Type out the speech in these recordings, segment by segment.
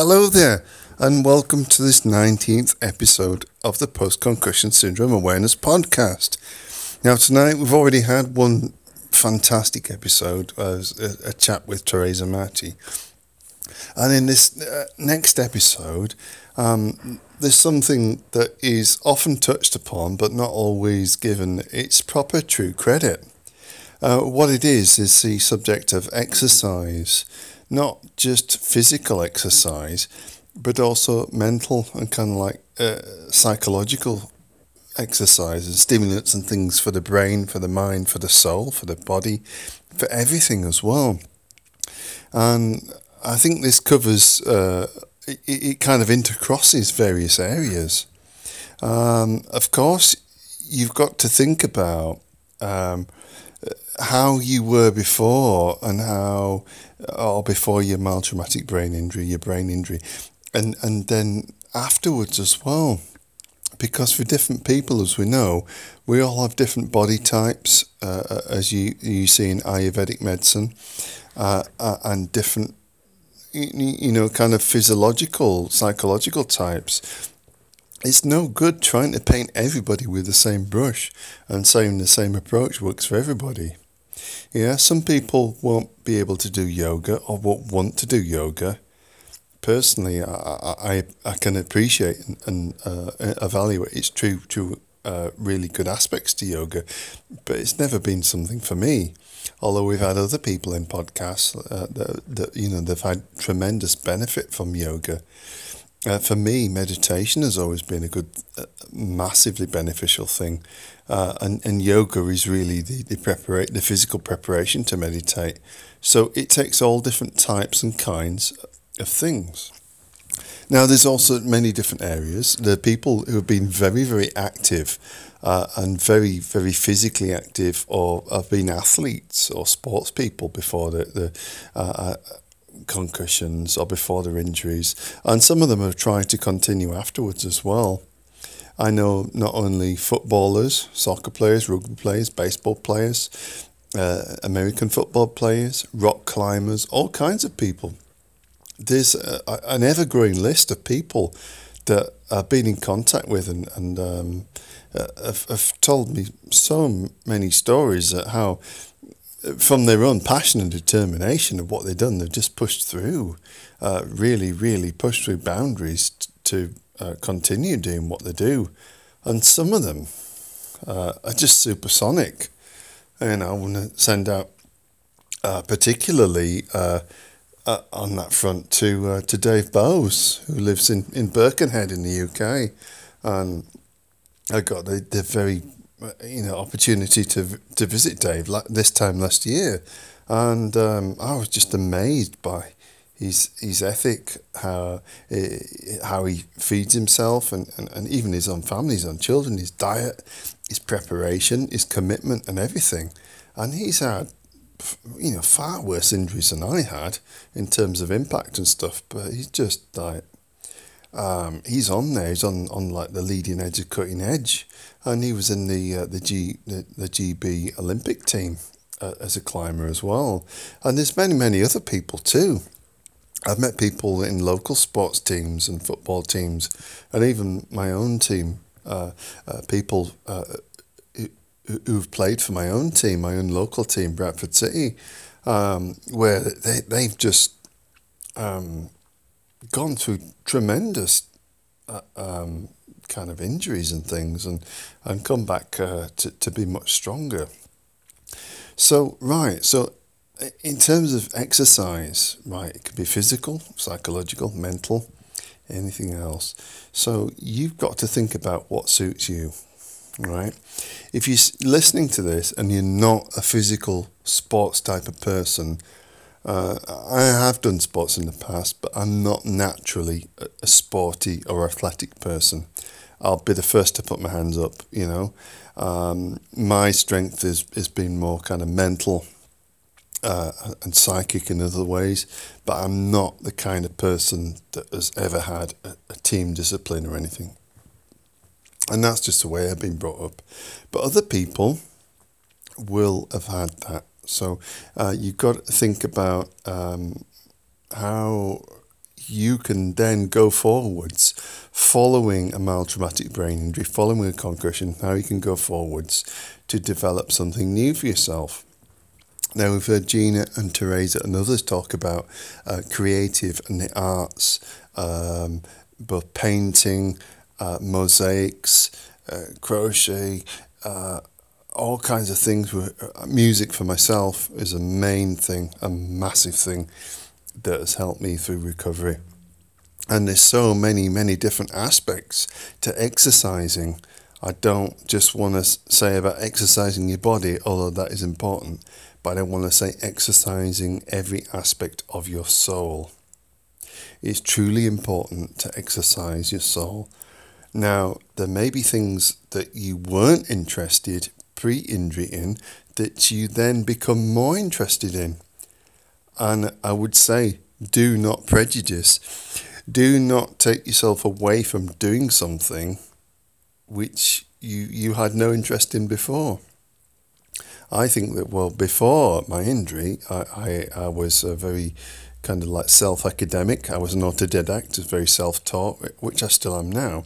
Hello there, and welcome to this 19th episode of the Post Concussion Syndrome Awareness Podcast. Now, tonight we've already had one fantastic episode, uh, a, a chat with Teresa Matti. And in this uh, next episode, um, there's something that is often touched upon but not always given its proper true credit. Uh, what it is is the subject of exercise, not just physical exercise, but also mental and kind of like uh, psychological exercises, and stimulants and things for the brain, for the mind, for the soul, for the body, for everything as well. And I think this covers, uh, it, it, kind of intercrosses various areas. Um, of course, you've got to think about um, how you were before and how, or before your mild traumatic brain injury, your brain injury, and, and then afterwards as well because for different people, as we know, we all have different body types, uh, uh as you you see in Ayurvedic medicine, uh, uh, and different, you know, kind of physiological, psychological types. It's no good trying to paint everybody with the same brush and saying the same approach works for everybody. Yeah, some people won't be able to do yoga or won't want to do yoga personally, I, I, I can appreciate and, uh, evaluate its true, true, uh, really good aspects to yoga, but it's never been something for me. Although we've had other people in podcasts uh, that, that you know they've had tremendous benefit from yoga. Uh, for me, meditation has always been a good, uh, massively beneficial thing, uh, and and yoga is really the the prepara- the physical preparation to meditate. So it takes all different types and kinds of things. Now, there's also many different areas. There are people who have been very, very active uh, and very, very physically active, or have been athletes or sports people before the, the uh, uh, concussions or before their injuries. And some of them have tried to continue afterwards as well. I know not only footballers, soccer players, rugby players, baseball players, uh, American football players, rock climbers, all kinds of people there's a, an ever growing list of people that I've been in contact with and, and um, uh, have, have told me so many stories that how from their own passion and determination of what they've done, they've just pushed through, uh, really, really pushed through boundaries t- to uh, continue doing what they do. And some of them uh, are just supersonic. And I want to send out uh, particularly uh, uh, on that front to to Dave Bowes, who lives in, in Birkenhead in the UK, and I got the, the very you know opportunity to to visit Dave like this time last year, and um, I was just amazed by his his ethic, how eh, how he feeds himself, and, and, and even his own family, his own children, his diet, his preparation, his commitment, and everything, and he's had you know, far worse injuries than I had in terms of impact and stuff. But he's just like, um, he's on there. He's on, on like the leading edge of cutting edge, and he was in the uh, the G the, the GB Olympic team uh, as a climber as well. And there's many many other people too. I've met people in local sports teams and football teams, and even my own team. Uh, uh people uh, who've played for my own team, my own local team, Bradford City, um, where they, they've just um, gone through tremendous uh, um, kind of injuries and things and, and come back uh, to, to be much stronger. So, right, so in terms of exercise, right, it could be physical, psychological, mental, anything else. So you've got to think about what suits you right? If you're listening to this and you're not a physical sports type of person, uh, I have done sports in the past, but I'm not naturally a, a, sporty or athletic person. I'll be the first to put my hands up, you know. Um, my strength is, has been more kind of mental uh, and psychic in other ways, but I'm not the kind of person that has ever had a, a team discipline or anything. And that's just the way I've been brought up. But other people will have had that. So uh, you've got to think about um, how you can then go forwards following a mild traumatic brain injury, following a concussion, how you can go forwards to develop something new for yourself. Now, we've heard Gina and Teresa and others talk about uh, creative and the arts, um, both painting, uh, mosaics, uh, crochet, uh, all kinds of things. Uh, music for myself is a main thing, a massive thing that has helped me through recovery. And there's so many, many different aspects to exercising. I don't just want to say about exercising your body, although that is important but I want to say exercising every aspect of your soul. It's truly important to exercise your soul. Now, there may be things that you weren't interested pre injury in that you then become more interested in. And I would say, do not prejudice. Do not take yourself away from doing something which you, you had no interest in before. I think that, well, before my injury, I, I, I was a very kind of like self academic. I was an autodidact, very self taught, which I still am now.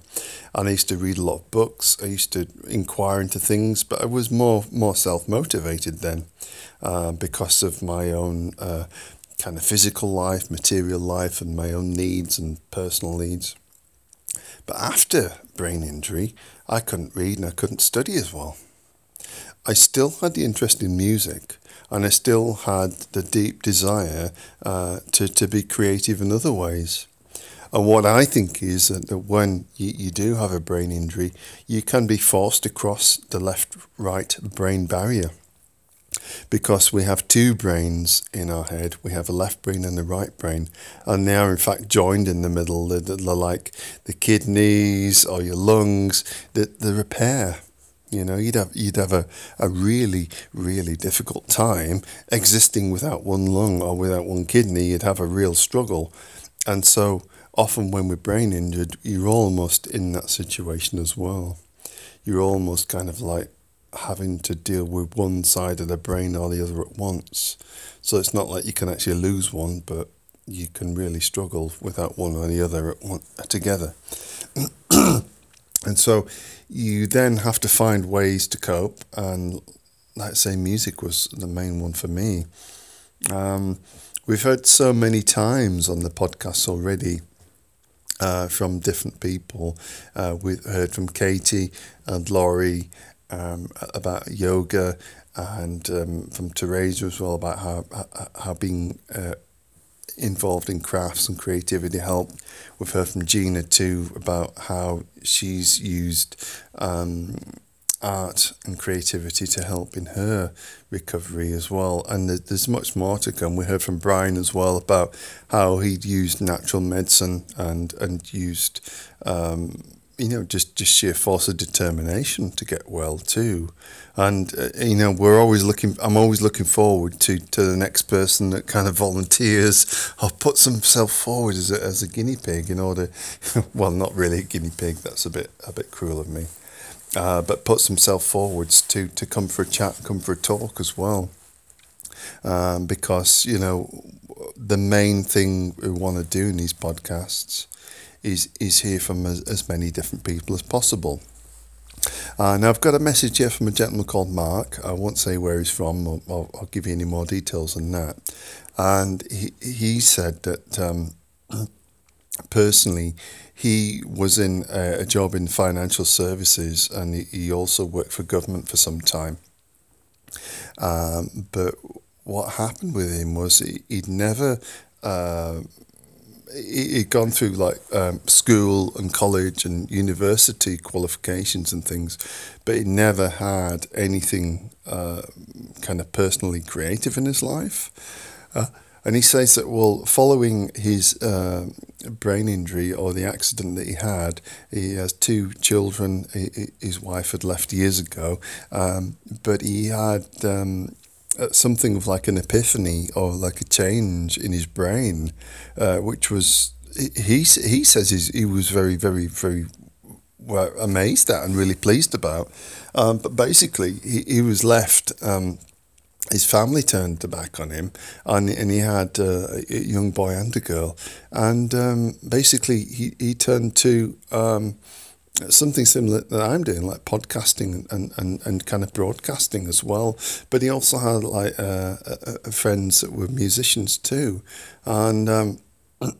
And I used to read a lot of books. I used to inquire into things, but I was more more self motivated then uh, because of my own uh, kind of physical life, material life, and my own needs and personal needs. But after brain injury, I couldn't read and I couldn't study as well. I still had the interest in music and I still had the deep desire uh, to, to be creative in other ways. And what I think is that when you, you do have a brain injury, you can be forced to cross the left right brain barrier. Because we have two brains in our head, we have a left brain and a right brain, and they are in fact joined in the middle. They're, they're like the kidneys or your lungs, the, the repair you know, you'd have you'd have a, a really really difficult time existing without one lung or without one kidney. You'd have a real struggle, and so often when we're brain injured, you're almost in that situation as well. You're almost kind of like having to deal with one side of the brain or the other at once. So it's not like you can actually lose one, but you can really struggle without one or the other at one, together. and so you then have to find ways to cope, and let's say music was the main one for me. Um, we've heard so many times on the podcast already uh, from different people. Uh, we've heard from Katie and Laurie um, about yoga, and um, from Teresa as well about how how being uh, involved in crafts and creativity helped. We've heard from Gina too about how she's used um, art and creativity to help in her recovery as well. And there's much more to come. We heard from Brian as well about how he'd used natural medicine and and used um, you know, just, just sheer force of determination to get well too. And, uh, you know, we're always looking, I'm always looking forward to, to the next person that kind of volunteers or puts himself forward as a, as a guinea pig in order, well, not really a guinea pig, that's a bit, a bit cruel of me, uh, but puts himself forwards to, to come for a chat, come for a talk as well. Um, because, you know, the main thing we want to do in these podcasts is, is hear from as, as many different people as possible. Uh, now, I've got a message here from a gentleman called Mark. I won't say where he's from, I'll, I'll, I'll give you any more details than that. And he, he said that um, personally, he was in a, a, job in financial services and he, he, also worked for government for some time. Um, but what happened with him was he, would never uh, he'd gone through like um, school and college and university qualifications and things, but he never had anything uh, kind of personally creative in his life. Uh, and he says that, well, following his uh, brain injury or the accident that he had, he has two children. He, his wife had left years ago, um, but he had um, uh, something of like an epiphany or like change in his brain, uh, which was he he says he was very very very well, amazed at and really pleased about. Um, but basically, he, he was left um, his family turned their back on him, and and he had uh, a young boy and a girl, and um, basically he he turned to. Something similar that I'm doing, like podcasting and, and, and kind of broadcasting as well. But he also had like uh, uh, friends that were musicians too, and um,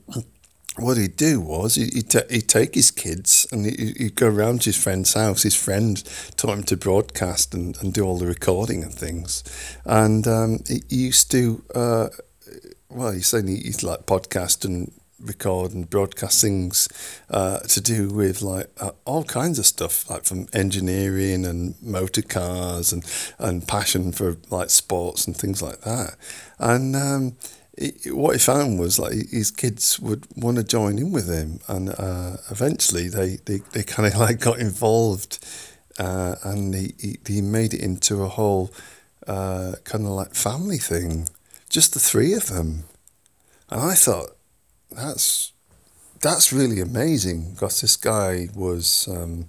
what he'd do was he'd, t- he'd take his kids and he'd go around to his friend's house. His friend taught him to broadcast and, and do all the recording and things. And um, he used to, uh, well, he's saying he's like podcast and record and broadcast things uh, to do with like uh, all kinds of stuff, like from engineering and motor cars and, and passion for like sports and things like that. And um, what he found was like his kids would want to join in with him, and uh, eventually they, they, they kind of like got involved, uh, and he, he, he made it into a whole uh, kind of like family thing, just the three of them, and I thought that's that's really amazing because this guy was. Um,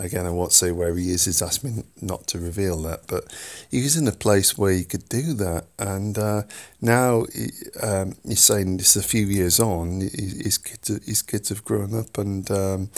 Again, I won't say where he is. He's asked me not to reveal that, but he was in a place where he could do that. And uh, now he, um, he's saying this a few years on. His kids, his kids have grown up, and um,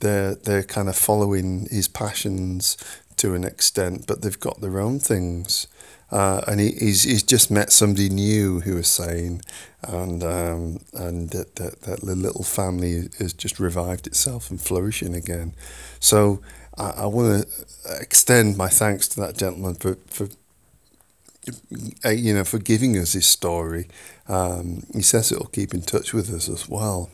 they're they're kind of following his passions to an extent, but they've got their own things. Uh, and he, he's he's just met somebody new who was saying, and um, and that, that that the little family has just revived itself and flourishing again. So I, I want to extend my thanks to that gentleman for for uh, you know for giving us his story. Um, he says it'll keep in touch with us as well.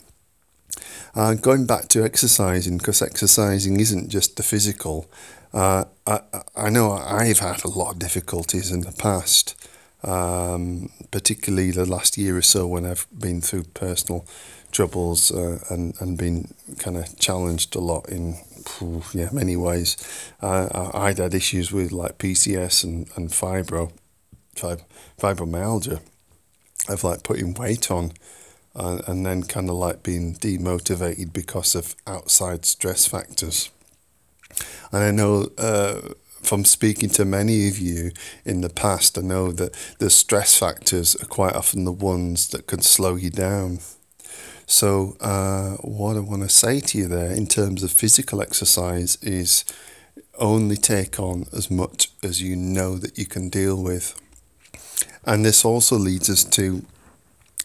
Uh, going back to exercising, because exercising isn't just the physical. Uh, I, I know I've had a lot of difficulties in the past, um, particularly the last year or so when I've been through personal troubles uh, and, and been kind of challenged a lot in yeah many ways. Uh, I'd had issues with like PCS and, and fibro, fib- fibromyalgia, of like putting weight on and, and then kind of like being demotivated because of outside stress factors. And I know uh, from speaking to many of you in the past, I know that the stress factors are quite often the ones that can slow you down. So, uh, what I want to say to you there in terms of physical exercise is only take on as much as you know that you can deal with. And this also leads us to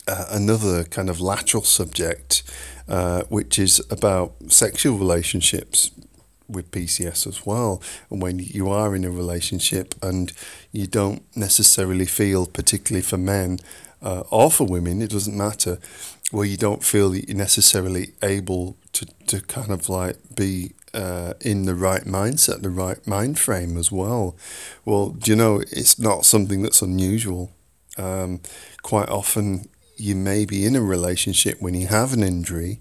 uh, another kind of lateral subject, uh, which is about sexual relationships with PCS as well. And when you are in a relationship and you don't necessarily feel, particularly for men uh, or for women, it doesn't matter, where you don't feel that you're necessarily able to, to kind of like be uh, in the right mindset, the right mind frame as well. Well, do you know, it's not something that's unusual. Um, quite often, you may be in a relationship when you have an injury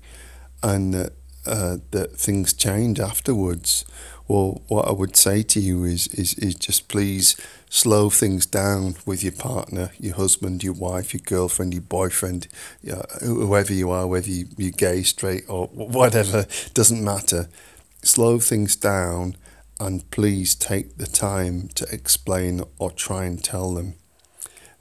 and that uh, that things change afterwards. Well, what I would say to you is, is, is just please slow things down with your partner, your husband, your wife, your girlfriend, your boyfriend, uh, whoever you are, whether you, you're gay, straight, or whatever, doesn't matter. Slow things down and please take the time to explain or try and tell them.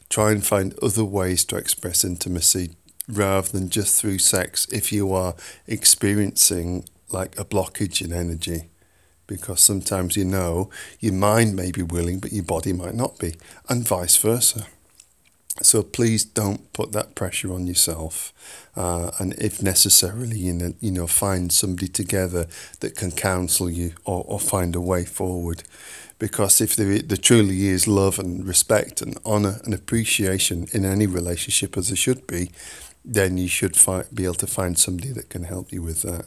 Try and find other ways to express intimacy rather than just through sex if you are experiencing like a blockage in energy. Because sometimes you know your mind may be willing, but your body might not be, and vice versa. So please don't put that pressure on yourself, uh, and if necessarily, you know, you know, find somebody together that can counsel you or, or find a way forward. Because if there, there truly is love and respect and honour and appreciation in any relationship, as there should be, then you should fi- be able to find somebody that can help you with that.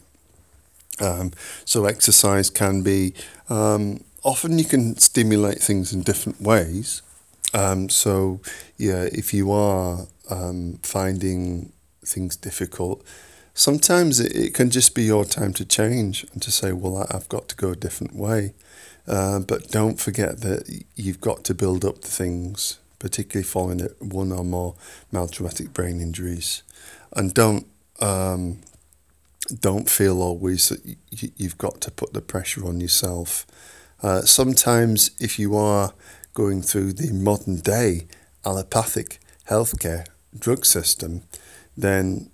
Um, so exercise can be um, often you can stimulate things in different ways. Um, so yeah, if you are um, finding things difficult, sometimes it, it, can just be your time to change and to say, well, I've got to go a different way. Uh, but don't forget that you've got to build up the things, particularly following one or more mild traumatic brain injuries and don't um, don't feel always that you, have got to put the pressure on yourself. Uh, sometimes, if you are going through the modern day allopathic healthcare drug system, then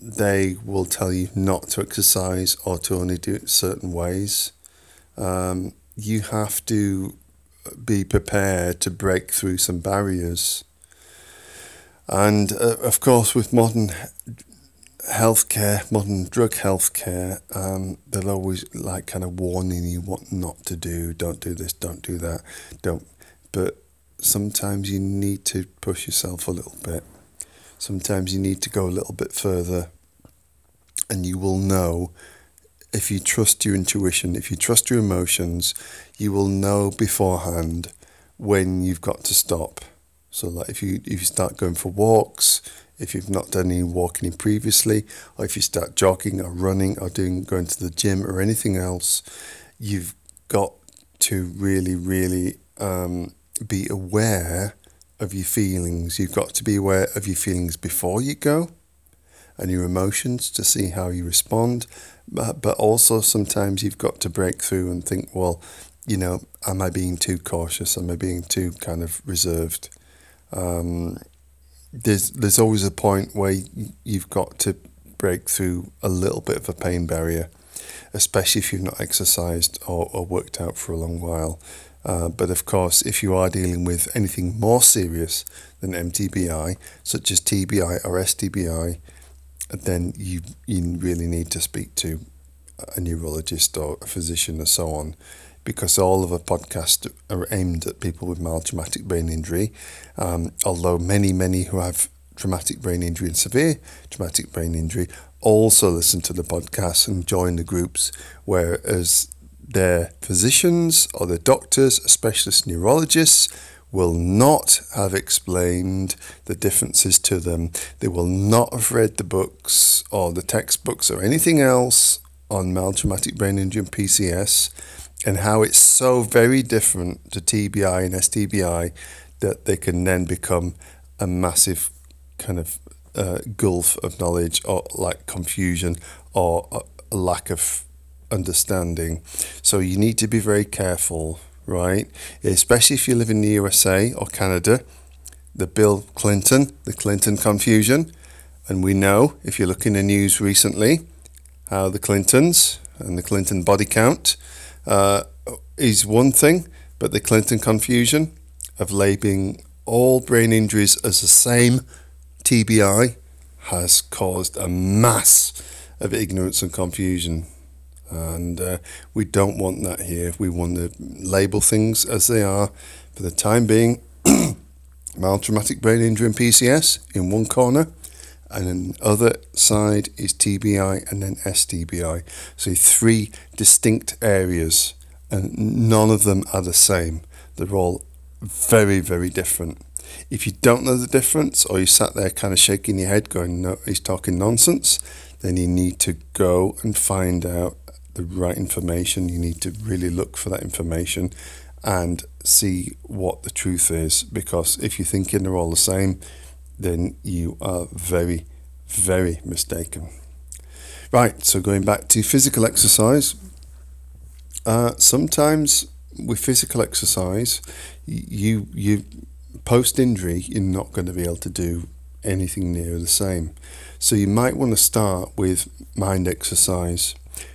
they will tell you not to exercise or to only do it certain ways. Um, you have to be prepared to break through some barriers. And uh, of course, with modern healthcare, modern drug healthcare, um, they'll always like kind of warning you what not to do. Don't do this. Don't do that. Don't. But sometimes you need to push yourself a little bit. Sometimes you need to go a little bit further, and you will know if you trust your intuition, if you trust your emotions, you will know beforehand when you've got to stop. So, like if you if you start going for walks, if you've not done any walking previously, or if you start jogging or running or doing going to the gym or anything else, you've got to really, really um, be aware of your feelings. You've got to be aware of your feelings before you go and your emotions to see how you respond. But, but also sometimes you've got to break through and think, well, you know, am I being too cautious? Am I being too kind of reserved? Um, there's there's always a point where you've got to break through a little bit of a pain barrier, especially if you've not exercised or, or worked out for a long while. Uh, but of course, if you are dealing with anything more serious than MTBI, such as TBI or STBI, then you you really need to speak to a neurologist or a physician or so on because all of our podcasts are aimed at people with mild traumatic brain injury. Um, although many, many who have traumatic brain injury and severe traumatic brain injury also listen to the podcast and join the groups, whereas their physicians or their doctors, specialist neurologists, will not have explained the differences to them. They will not have read the books or the textbooks or anything else on mild traumatic brain injury and PCS and how it's so very different to TBI and STBI that they can then become a massive kind of uh, gulf of knowledge or like confusion or a lack of understanding. So you need to be very careful, right? Especially if you live in the USA or Canada, the Bill Clinton, the Clinton confusion. And we know, if you look in the news recently, how the Clintons and the Clinton body count uh, is one thing, but the Clinton confusion of labeling all brain injuries as the same TBI has caused a mass of ignorance and confusion. And uh, we don't want that here. We want to label things as they are for the time being. mild traumatic brain injury and PCS in one corner, and then the other side is TBI and then STBI. So three distinct areas, and none of them are the same. They're all very, very different. If you don't know the difference, or you sat there kind of shaking your head, going, "No, he's talking nonsense," then you need to go and find out the right information. You need to really look for that information and see what the truth is. Because if you're thinking they're all the same, then you are very, very mistaken. Right, so going back to physical exercise, uh, sometimes with physical exercise, you you post injury, you're not going to be able to do anything near the same. So you might want to start with mind exercise,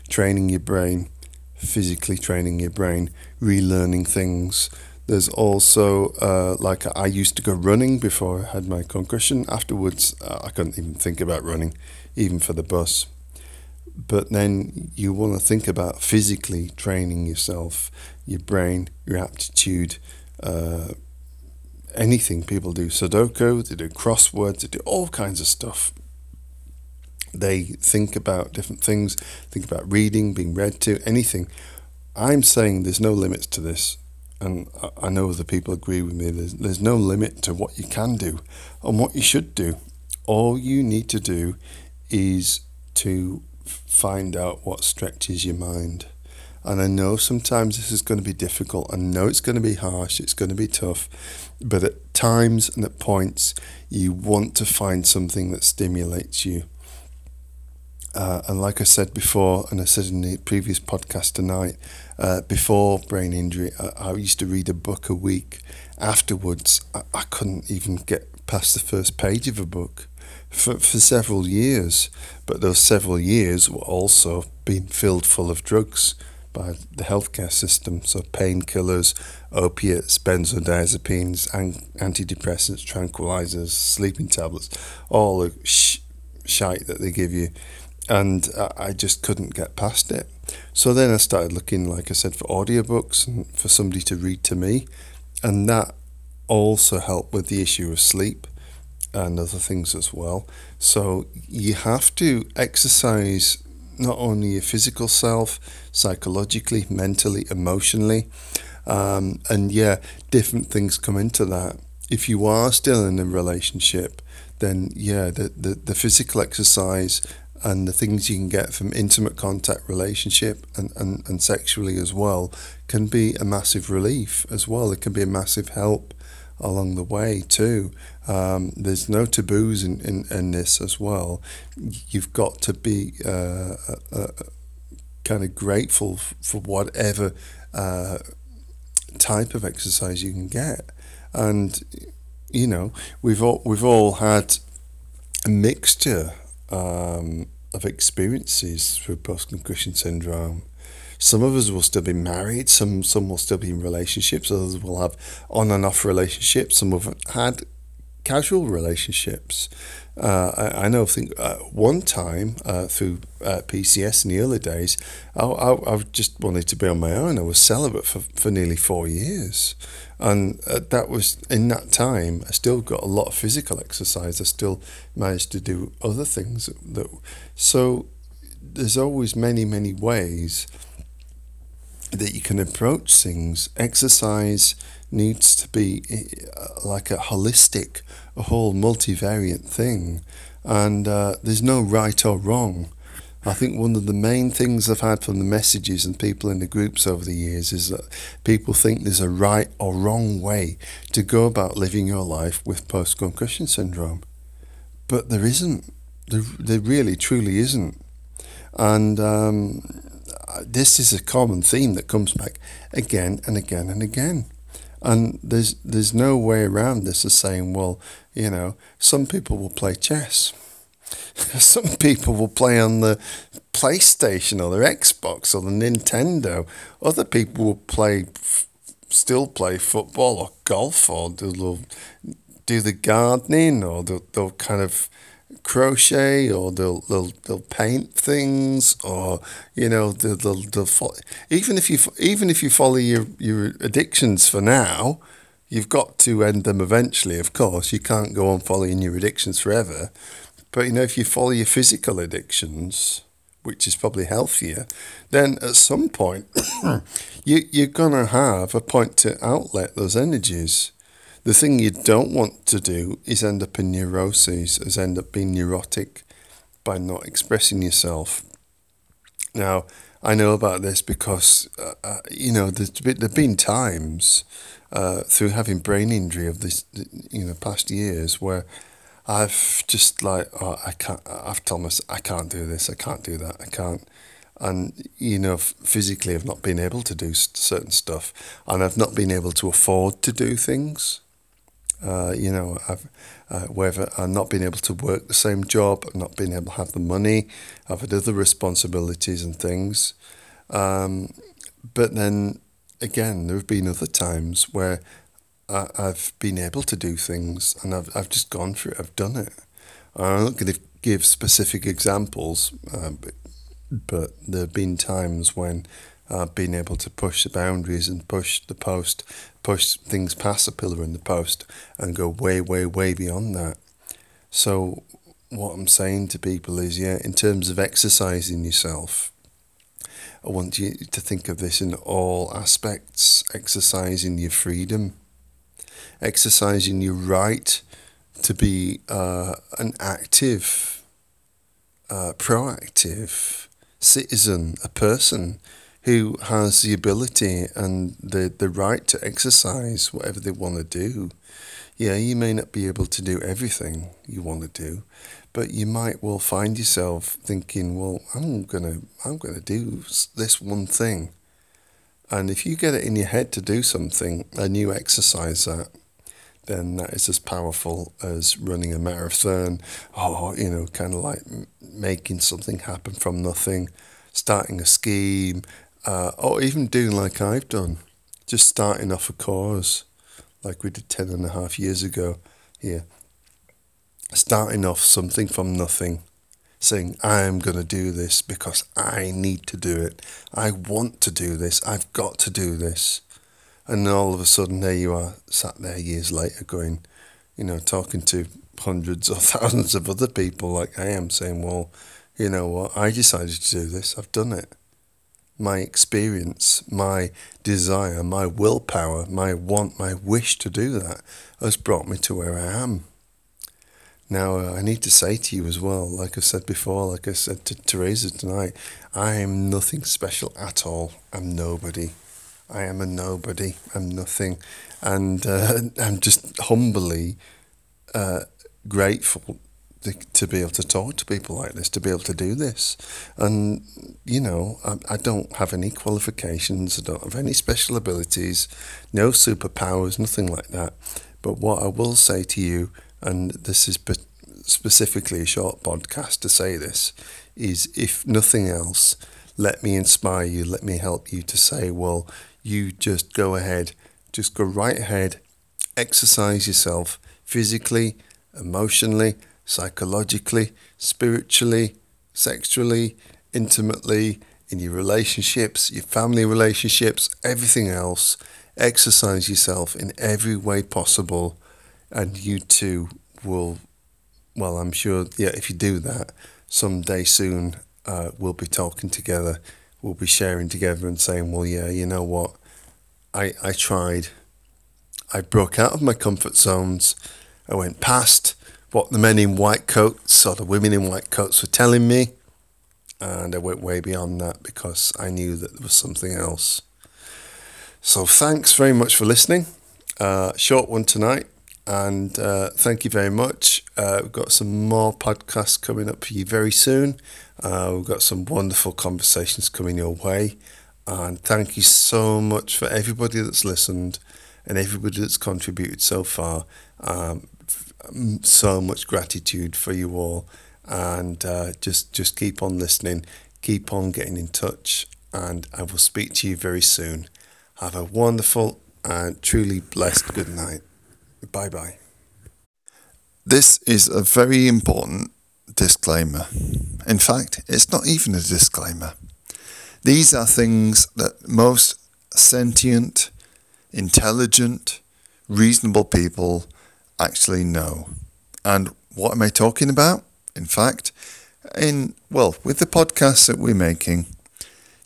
training your brain, physically training your brain, relearning things, there's also uh, like I used to go running before I had my concussion. Afterwards, uh, I couldn't even think about running, even for the bus. But then you want to think about physically training yourself, your brain, your aptitude, uh, anything. People do Sudoku, they do crosswords, they do all kinds of stuff. They think about different things, think about reading, being read to, anything. I'm saying there's no limits to this and I know other people agree with me, there's, there's no limit to what you can do and what you should do. All you need to do is to find out what stretches your mind. And I know sometimes this is going to be difficult. I know it's going to be harsh, it's going to be tough. But at times and at points, you want to find something that stimulates you. uh, and like I said before, and I said in the previous podcast tonight, uh, before brain injury, I, I, used to read a book a week. Afterwards, I, I, couldn't even get past the first page of a book for, for several years. But those several years were also being filled full of drugs by the healthcare system. So painkillers, opiates, benzodiazepines, antidepressants, tranquilizers, sleeping tablets, all the sh- shite that they give you and I just couldn't get past it. So then I started looking, like I said, for audiobooks and for somebody to read to me, and that also helped with the issue of sleep and other things as well. So you have to exercise not only your physical self, psychologically, mentally, emotionally, um, and yeah, different things come into that. If you are still in a relationship, then yeah, the, the, the physical exercise and the things you can get from intimate contact relationship and, and, and sexually as well can be a massive relief as well. It can be a massive help along the way too. Um, there's no taboos in, in, in this as well. You've got to be uh, kind of grateful for whatever uh, type of exercise you can get. And, you know, we've all, we've all had a mixture um, of experiences through post concussion syndrome. Some of us will still be married, some some will still be in relationships, others will have on and off relationships, some have had casual relationships. Uh, I, I, know, I think uh, one time uh, through uh, PCS in the early days, I, I, I, just wanted to be on my own. I was celibate for, for nearly four years. And uh, that was, in that time, I still got a lot of physical exercise. I still managed to do other things. That, so there's always many, many ways that you can approach things. Exercise needs to be uh, like a holistic, a whole multivariate thing. And uh, there's no right or wrong. I think one of the main things I've had from the messages and people in the groups over the years is that people think there's a right or wrong way to go about living your life with post concussion syndrome. But there isn't. There, there really, truly isn't. And um, this is a common theme that comes back again and again and again. And there's there's no way around this as saying, well, you know, some people will play chess. some people will play on the PlayStation or their Xbox or the Nintendo. Other people will play, still play football or golf or they'll do the gardening or they'll, they'll kind of crochet or they'll they'll they'll paint things or you know they'll they'll, they'll follow, even if you even if you follow your your addictions for now you've got to end them eventually of course you can't go on following your addictions forever but you know if you follow your physical addictions which is probably healthier then at some point you you're going to have a point to outlet those energies the thing you don't want to do is end up in neuroses, is end up being neurotic by not expressing yourself. Now, I know about this because, uh, uh, you know, there's been, there have been times uh, through having brain injury of this, you know, past years where I've just like, oh, I can't, I've told myself, I can't do this, I can't do that, I can't. And, you know, physically I've not been able to do certain stuff and I've not been able to afford to do things. Uh, you know, I've uh, whether I've not been able to work the same job, not being able to have the money, I've had other responsibilities and things. Um, but then again, there have been other times where I, have been able to do things and I've, I've just gone through it, I've done it. I'm not going to give specific examples, uh, but, but there have been times when I've been able to push the boundaries and push the post, push things past the pillar and the post, and go way, way, way beyond that. So, what I'm saying to people is, yeah, in terms of exercising yourself, I want you to think of this in all aspects exercising your freedom, exercising your right to be uh, an active, uh, proactive citizen, a person who has the ability and the, the right to exercise whatever they want to do. Yeah, you may not be able to do everything you want to do, but you might well find yourself thinking, well, I'm gonna I'm gonna do this one thing, and if you get it in your head to do something and you exercise that, then that is as powerful as running a marathon or you know kind of like making something happen from nothing, starting a scheme, uh, or even doing like I've done, just starting off a cause like we did 10 and a half years ago here. Starting off something from nothing, saying, I'm going to do this because I need to do it. I want to do this. I've got to do this. And then all of a sudden, there you are, sat there years later, going, you know, talking to hundreds or thousands of other people like I am, saying, well, you know what, I decided to do this, I've done it my experience, my desire, my willpower, my want, my wish to do that has brought me to where I am. Now, uh, I need to say to you as well, like I said before, like I said to Teresa tonight, I am nothing special at all. I'm nobody. I am a nobody. I'm nothing. And uh, I'm just humbly uh, grateful to be able to talk to people like this, to be able to do this. And, you know, I, I, don't have any qualifications, I don't have any special abilities, no superpowers, nothing like that. But what I will say to you, and this is specifically a short podcast to say this, is if nothing else, let me inspire you, let me help you to say, well, you just go ahead, just go right ahead, exercise yourself physically, emotionally, psychologically, spiritually, sexually, intimately, in your relationships, your family relationships, everything else. Exercise yourself in every way possible, and you too will. Well, I'm sure, yeah, if you do that, someday soon uh, we'll be talking together, we'll be sharing together and saying, well, yeah, you know what? I, I tried. I broke out of my comfort zones. I went past what the men in white coats or the women in white coats were telling me. And I went way beyond that because I knew that there was something else. So thanks very much for listening. Uh, short one tonight. And uh, thank you very much. Uh, we've got some more podcasts coming up for you very soon. Uh, we've got some wonderful conversations coming your way. And thank you so much for everybody that's listened and everybody that's contributed so far. Um, so much gratitude for you all, and uh, just just keep on listening, keep on getting in touch, and I will speak to you very soon. Have a wonderful and truly blessed good night. Bye bye. This is a very important disclaimer. In fact, it's not even a disclaimer. These are things that most sentient, intelligent, reasonable people actually know. And what am I talking about? In fact, in well, with the podcasts that we're making,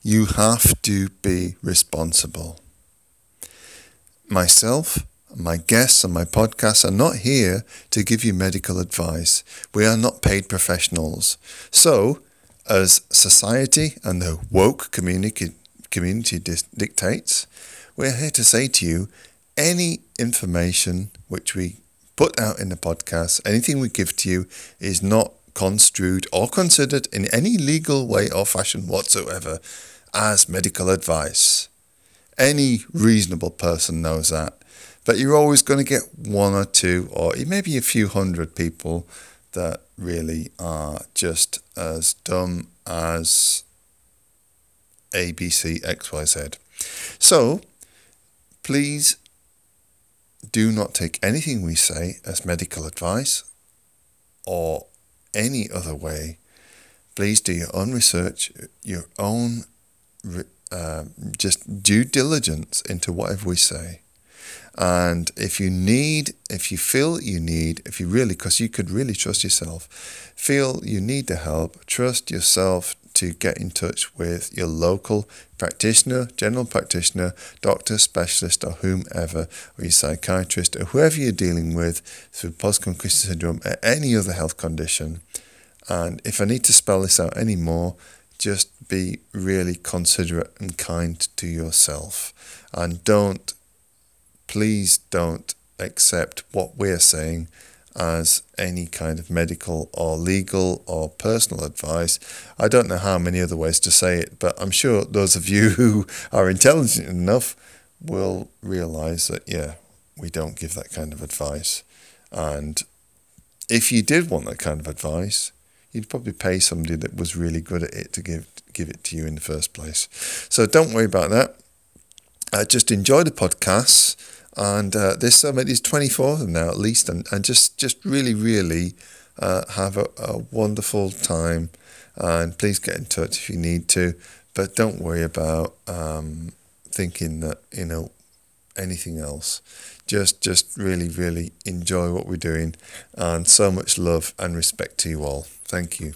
you have to be responsible. Myself, my guests and my podcast are not here to give you medical advice. We are not paid professionals. So, as society and the woke community, community dictates, we're here to say to you any information which we put out in the podcast, anything we give to you is not construed or considered in any legal way or fashion whatsoever as medical advice. Any reasonable person knows that. But you're always going to get one or two, or maybe a few hundred people that really are just as dumb as ABC XYZ. So please do not take anything we say as medical advice or any other way. Please do your own research, your own uh, just due diligence into whatever we say. And if you need, if you feel you need, if you really, because you could really trust yourself, feel you need the help, trust yourself to get in touch with your local practitioner, general practitioner, doctor, specialist, or whomever, or your psychiatrist, or whoever you're dealing with through post concussion syndrome or any other health condition. And if I need to spell this out any more, just be really considerate and kind to yourself. And don't, please don't accept what we're saying as any kind of medical or legal or personal advice. I don't know how many other ways to say it, but I'm sure those of you who are intelligent enough will realize that, yeah, we don't give that kind of advice. And if you did want that kind of advice, you'd probably pay somebody that was really good at it to give give it to you in the first place. So don't worry about that. Uh, just enjoy the podcasts, and uh, there's. There's 24 of them now at least, and, and just just really really uh, have a, a wonderful time. And please get in touch if you need to, but don't worry about um, thinking that you know anything else. Just just really really enjoy what we're doing, and so much love and respect to you all. Thank you.